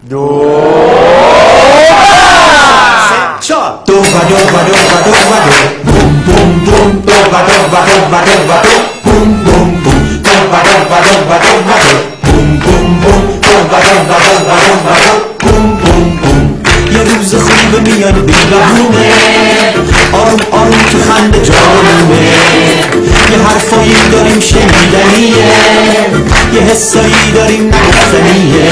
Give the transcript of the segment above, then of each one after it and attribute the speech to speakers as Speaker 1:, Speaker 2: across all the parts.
Speaker 1: دو،
Speaker 2: سه، چه، یه روز خوب میان بیلهونه، آروم آروم که خند جانمیه، یه حرفایی داریم شنیدنیه، یه حسایی داریم داشتیه.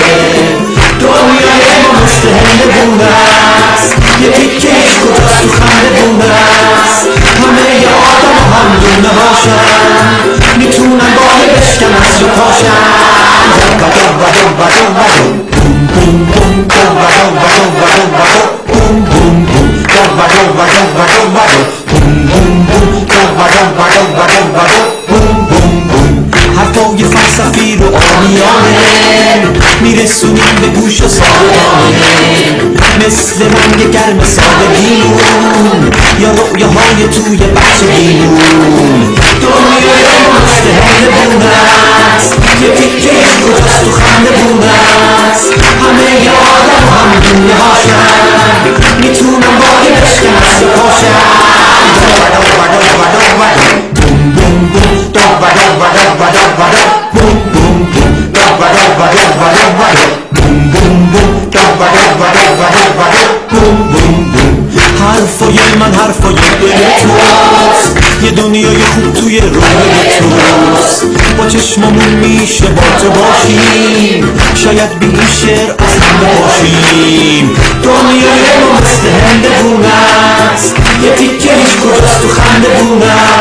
Speaker 2: بونه است یه تیکه تو خنده است همه ی آدم هم دونه هاشن میتونن باهی بشکن از رو پاشن حرفای فلسفی رو آمیانه میرسونیم به گوش حرفای من حرفای دل یه دنیای خوب توی روی توست با چشممون میشه با تو باشیم شاید به این شعر باشیم دنیای ما مثل هند است یه تیکه هیچ کجاست خنده بونه